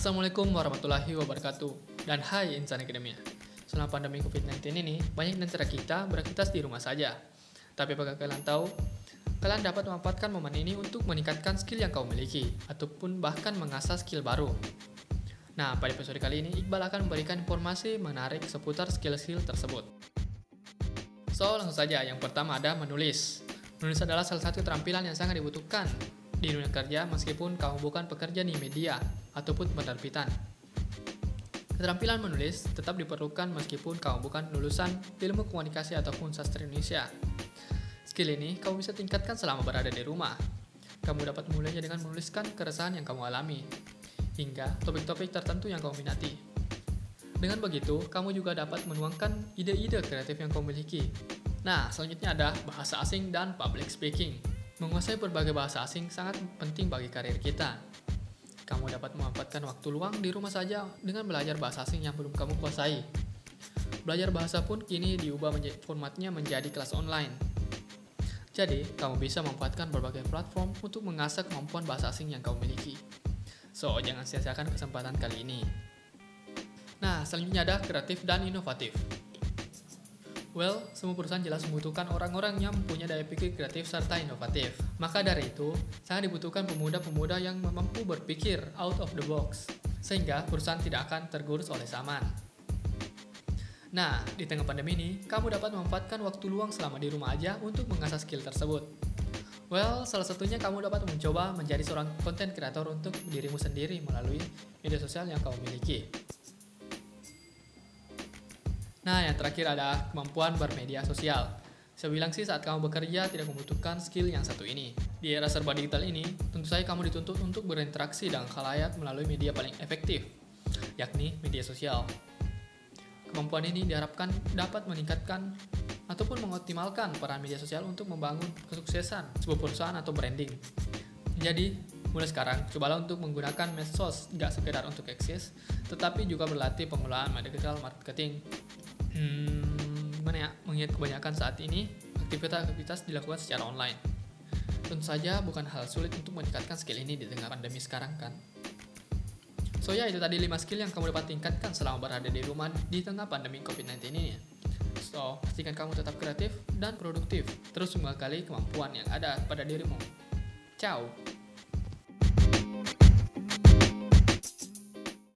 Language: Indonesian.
Assalamualaikum warahmatullahi wabarakatuh. Dan hai insan akademia. Selama pandemi COVID-19 ini Banyak di kita beraktivitas di rumah saja. Tapi apakah kalian tahu Kalian dapat memanfaatkan momen ini untuk meningkatkan skill yang kau miliki Ataupun bahkan mengasah skill baru? Nah, pada episode kali ini Iqbal akan memberikan informasi menarik seputar skill-skill tersebut. So, langsung saja. Yang pertama ada menulis. Menulis adalah salah satu keterampilan yang sangat dibutuhkan di dunia kerja meskipun kamu bukan pekerja di media ataupun penerbitan. Keterampilan menulis tetap diperlukan meskipun kamu bukan lulusan ilmu komunikasi ataupun sastra Indonesia. Skill ini kamu bisa tingkatkan selama berada di rumah. Kamu dapat memulainya dengan menuliskan keresahan yang kamu alami, hingga topik-topik tertentu yang kamu minati. Dengan begitu, kamu juga dapat menuangkan ide-ide kreatif yang kamu miliki. Nah, selanjutnya ada bahasa asing dan public speaking. Menguasai berbagai bahasa asing sangat penting bagi karir kita. Kamu dapat memanfaatkan waktu luang di rumah saja dengan belajar bahasa asing yang belum kamu kuasai. Belajar bahasa pun kini diubah menjadi, formatnya menjadi kelas online. Jadi, kamu bisa memanfaatkan berbagai platform untuk mengasah kemampuan bahasa asing yang kamu miliki. So, jangan sia-siakan kesempatan kali ini. Nah, selanjutnya ada kreatif dan inovatif. Well, semua perusahaan jelas membutuhkan orang-orang yang mempunyai daya pikir kreatif serta inovatif. Maka dari itu, sangat dibutuhkan pemuda-pemuda yang mampu berpikir out of the box, sehingga perusahaan tidak akan tergurus oleh zaman. Nah, di tengah pandemi ini, kamu dapat memanfaatkan waktu luang selama di rumah aja untuk mengasah skill tersebut. Well, salah satunya kamu dapat mencoba menjadi seorang konten kreator untuk dirimu sendiri melalui media sosial yang kamu miliki. Nah, yang terakhir ada kemampuan bermedia sosial. Saya bilang sih saat kamu bekerja tidak membutuhkan skill yang satu ini. Di era serba digital ini, tentu saja kamu dituntut untuk berinteraksi dengan khalayak melalui media paling efektif, yakni media sosial. Kemampuan ini diharapkan dapat meningkatkan ataupun mengoptimalkan peran media sosial untuk membangun kesuksesan sebuah perusahaan atau branding. Jadi, mulai sekarang, cobalah untuk menggunakan medsos nggak sekedar untuk eksis, tetapi juga berlatih pengelolaan digital marketing hmm, ya? Mengingat kebanyakan saat ini aktivitas-aktivitas dilakukan secara online. Tentu saja bukan hal sulit untuk meningkatkan skill ini di tengah pandemi sekarang kan? So ya itu tadi 5 skill yang kamu dapat tingkatkan selama berada di rumah di tengah pandemi covid-19 ini. So pastikan kamu tetap kreatif dan produktif. Terus menggali kemampuan yang ada pada dirimu. Ciao